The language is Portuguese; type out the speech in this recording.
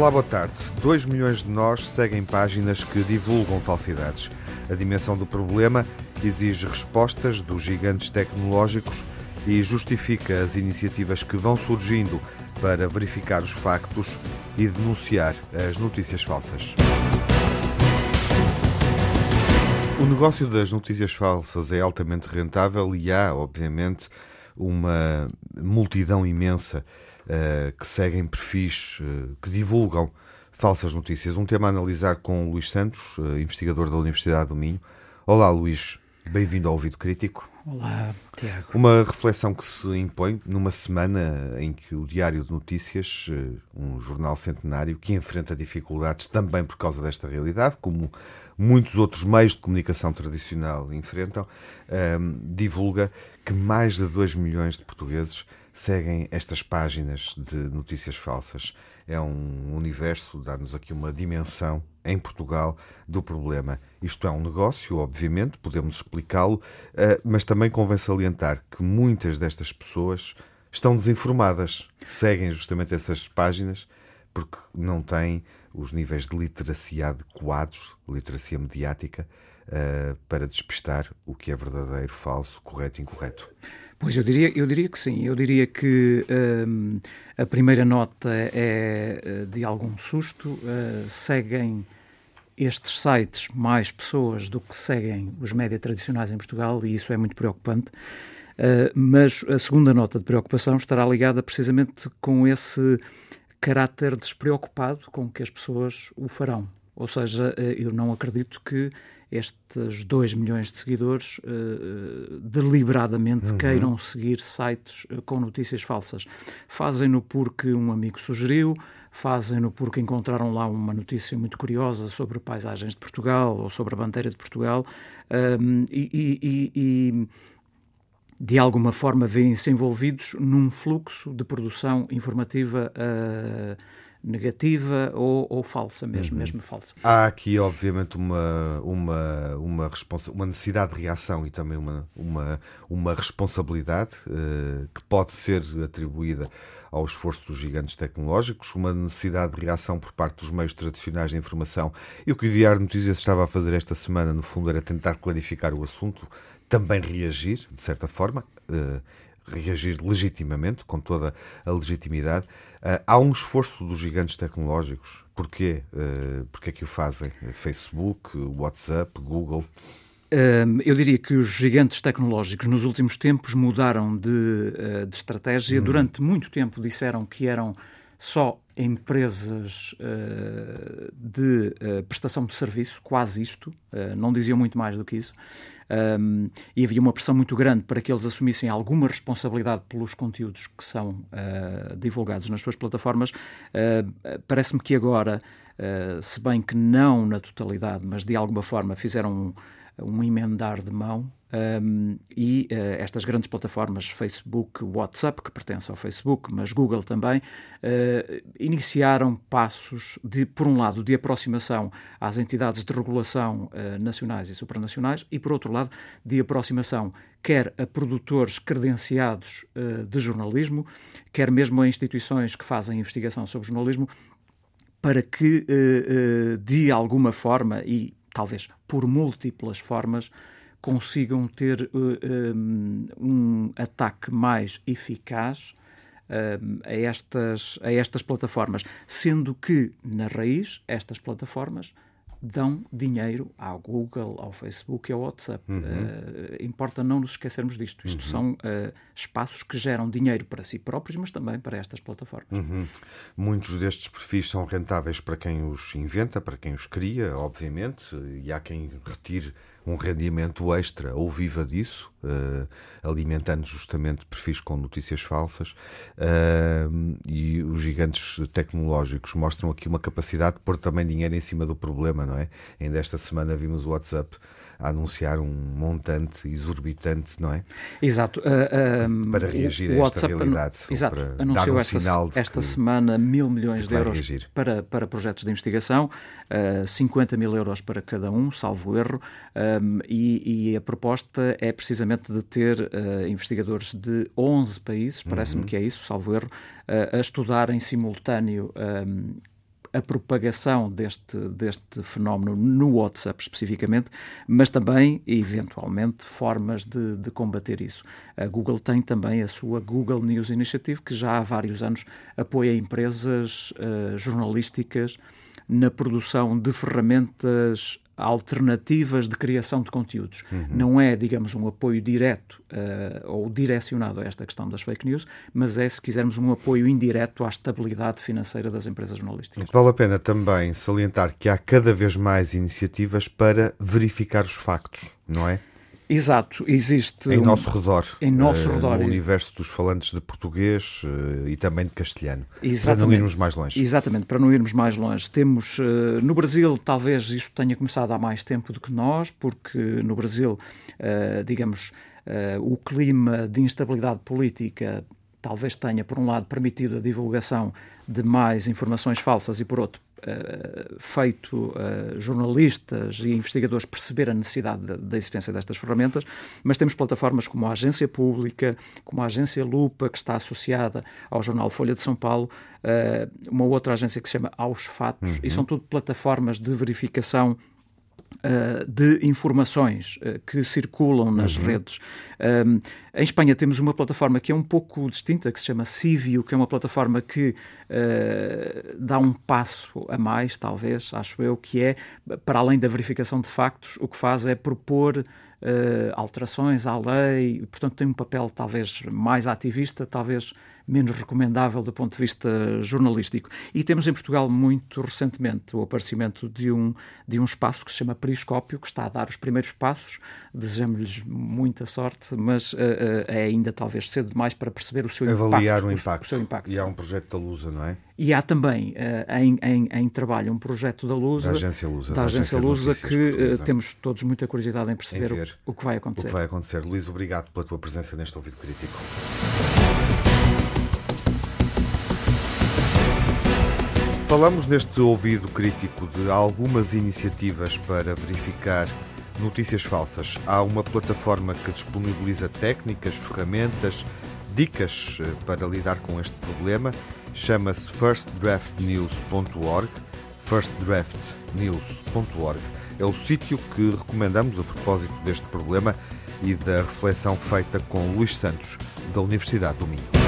Olá, boa tarde. 2 milhões de nós seguem páginas que divulgam falsidades. A dimensão do problema exige respostas dos gigantes tecnológicos e justifica as iniciativas que vão surgindo para verificar os factos e denunciar as notícias falsas. O negócio das notícias falsas é altamente rentável e há, obviamente, uma multidão imensa que seguem perfis uh, que divulgam falsas notícias. Um tema a analisar com o Luís Santos, uh, investigador da Universidade do Minho. Olá, Luís. Bem-vindo ao Ouvido Crítico. Olá, Tiago. Uma reflexão que se impõe numa semana em que o Diário de Notícias, um jornal centenário que enfrenta dificuldades também por causa desta realidade, como muitos outros meios de comunicação tradicional enfrentam, um, divulga que mais de 2 milhões de portugueses seguem estas páginas de notícias falsas. É um universo, dá-nos aqui uma dimensão em Portugal do problema. Isto é um negócio, obviamente, podemos explicá-lo, eh, mas também convém salientar que muitas destas pessoas estão desinformadas, seguem justamente essas páginas porque não têm os níveis de literacia adequados, literacia mediática, uh, para despistar o que é verdadeiro, falso, correto e incorreto? Pois eu diria, eu diria que sim. Eu diria que um, a primeira nota é eh, de algum susto. Uh, seguem estes sites mais pessoas do que seguem os média tradicionais em Portugal e isso é muito preocupante. Uh, mas a segunda nota de preocupação estará ligada precisamente com esse caráter despreocupado com que as pessoas o farão. Ou seja, eu não acredito que estes 2 milhões de seguidores uh, deliberadamente uhum. queiram seguir sites uh, com notícias falsas. Fazem-no porque um amigo sugeriu, fazem-no porque encontraram lá uma notícia muito curiosa sobre paisagens de Portugal ou sobre a bandeira de Portugal um, e, e, e de alguma forma veem-se envolvidos num fluxo de produção informativa uh, negativa ou, ou falsa mesmo, uhum. mesmo falsa. Há aqui, obviamente, uma, uma, uma, responsa uma necessidade de reação e também uma, uma, uma responsabilidade uh, que pode ser atribuída ao esforço dos gigantes tecnológicos, uma necessidade de reação por parte dos meios tradicionais de informação. E o que o Diário de Notícias estava a fazer esta semana, no fundo, era tentar clarificar o assunto, também reagir, de certa forma, uh, reagir legitimamente, com toda a legitimidade. Uh, há um esforço dos gigantes tecnológicos. Porquê? Uh, Porquê é que o fazem? Facebook, WhatsApp, Google? eu diria que os gigantes tecnológicos nos últimos tempos mudaram de, de estratégia. Hum. Durante muito tempo disseram que eram só empresas uh, de uh, prestação de serviço, quase isto, uh, não diziam muito mais do que isso, um, e havia uma pressão muito grande para que eles assumissem alguma responsabilidade pelos conteúdos que são divulgados nas suas plataformas. Parece-me que agora, se bem que não na totalidade, mas de alguma forma fizeram um, um emendar de mão um, e uh, estas grandes plataformas, Facebook, WhatsApp, que pertencem ao Facebook, mas Google também, uh, iniciaram passos de, por um lado, de aproximação às entidades de regulação uh, nacionais e supranacionais e, por outro lado, de aproximação quer a produtores credenciados de jornalismo, quer mesmo a instituições que fazem investigação sobre jornalismo, para que, de alguma forma, e talvez por múltiplas formas, consigam ter uh, eh, um, eh, um, ataque mais eficaz uh, a, estas, a estas plataformas, sendo que, na raiz, estas plataformas dão dinheiro ao Google, ao Facebook e ao WhatsApp. Uhum. Uh, importa não nos esquecermos disto. Isto uhum. são uh, espaços que geram dinheiro para si próprios, mas também para estas plataformas. Uhum. Muitos destes perfis são rentáveis para quem os inventa, para quem os cria, obviamente, e há quem retire um rendimento extra ou viva disso, uh, alimentando justamente perfis com notícias falsas. Uh, e os gigantes tecnológicos mostram aqui uma capacidade de pôr também dinheiro em cima do problema, não é? Ainda esta semana vimos o WhatsApp a anunciar um montante exorbitante, não é? Exato. Uh, uh, para reagir o a esta realidade. Exato. Anunciou um esta, esta semana mil milhões de euros para, para projetos de investigação, uh, 50 mil euros para cada um, salvo erro, um, e, e, a proposta é precisamente de ter uh, investigadores de 11 países, parece-me uhum. que é isso, salvo erro, uh, a estudar em simultâneo um, a propagação deste, deste fenómeno no WhatsApp especificamente, mas também, eventualmente, formas de, de combater isso. A Google tem também a sua Google News Initiative, que já há vários anos apoia empresas uh, jornalísticas na produção de ferramentas alternativas de criação de conteúdos. Uhum. Não é, digamos, um apoio direto uh, ou direcionado a esta questão das fake news, mas é, se quisermos, um apoio indireto à estabilidade financeira das empresas jornalísticas. Vale a pena também salientar que há cada vez mais iniciativas para verificar os factos, não é? Exato, existe. Em um, nosso redor. Em nosso uh, redor. No universo dos falantes de português uh, e também de castelhano. Exatamente. Para não irmos mais longe. Exatamente, para não irmos mais longe. Temos. Uh, no Brasil, talvez isto tenha começado há mais tempo do que nós, porque no Brasil, digamos, o clima de instabilidade política talvez tenha, por um lado, permitido a divulgação de mais informações falsas e, por outro, feito uh, jornalistas e investigadores perceber a necessidade da, existência destas ferramentas, mas temos plataformas como a Agência Pública, como a Agência Lupa, que está associada ao jornal Folha de São Paulo, uh, uma outra agência que se chama Aos Fatos, uhum. e são tudo plataformas de verificação de informações uh, que circulam nas uhum. redes. Um, em Espanha temos uma plataforma que é um pouco distinta, que se chama Civio, que é uma plataforma que uh, dá um passo a mais, talvez, acho eu, que é, para além da verificação de factos, o que faz é propor alterações à lei, portanto tem um papel talvez mais ativista, talvez menos recomendável do ponto de vista jornalístico. E temos em Portugal muito recentemente o aparecimento de um, de um espaço que se chama Periscópio, que está a dar os primeiros passos. Desejamos-lhes muita sorte, mas uh, uh, é ainda talvez cedo demais para perceber o seu Avaliar impacto. o impacto. O, seu impacto. E há um projeto da Lusa, não é? E há também uh, em, em, em, trabalho um projeto da Lusa, da Agência Lusa, da Agência Lusa que temos todos muita curiosidade em perceber em o, o, que vai acontecer. O que vai acontecer. Luís, obrigado pela tua presença neste ouvido crítico. Falamos neste ouvido crítico de algumas iniciativas para verificar notícias falsas. Há uma plataforma que disponibiliza técnicas, ferramentas, dicas eh, para lidar com este problema. Chama-se firstdraftnews.org. Firstdraftnews.org é o sítio que recomendamos a propósito deste problema e da reflexão feita com Luís Santos, da Universidade do Minho.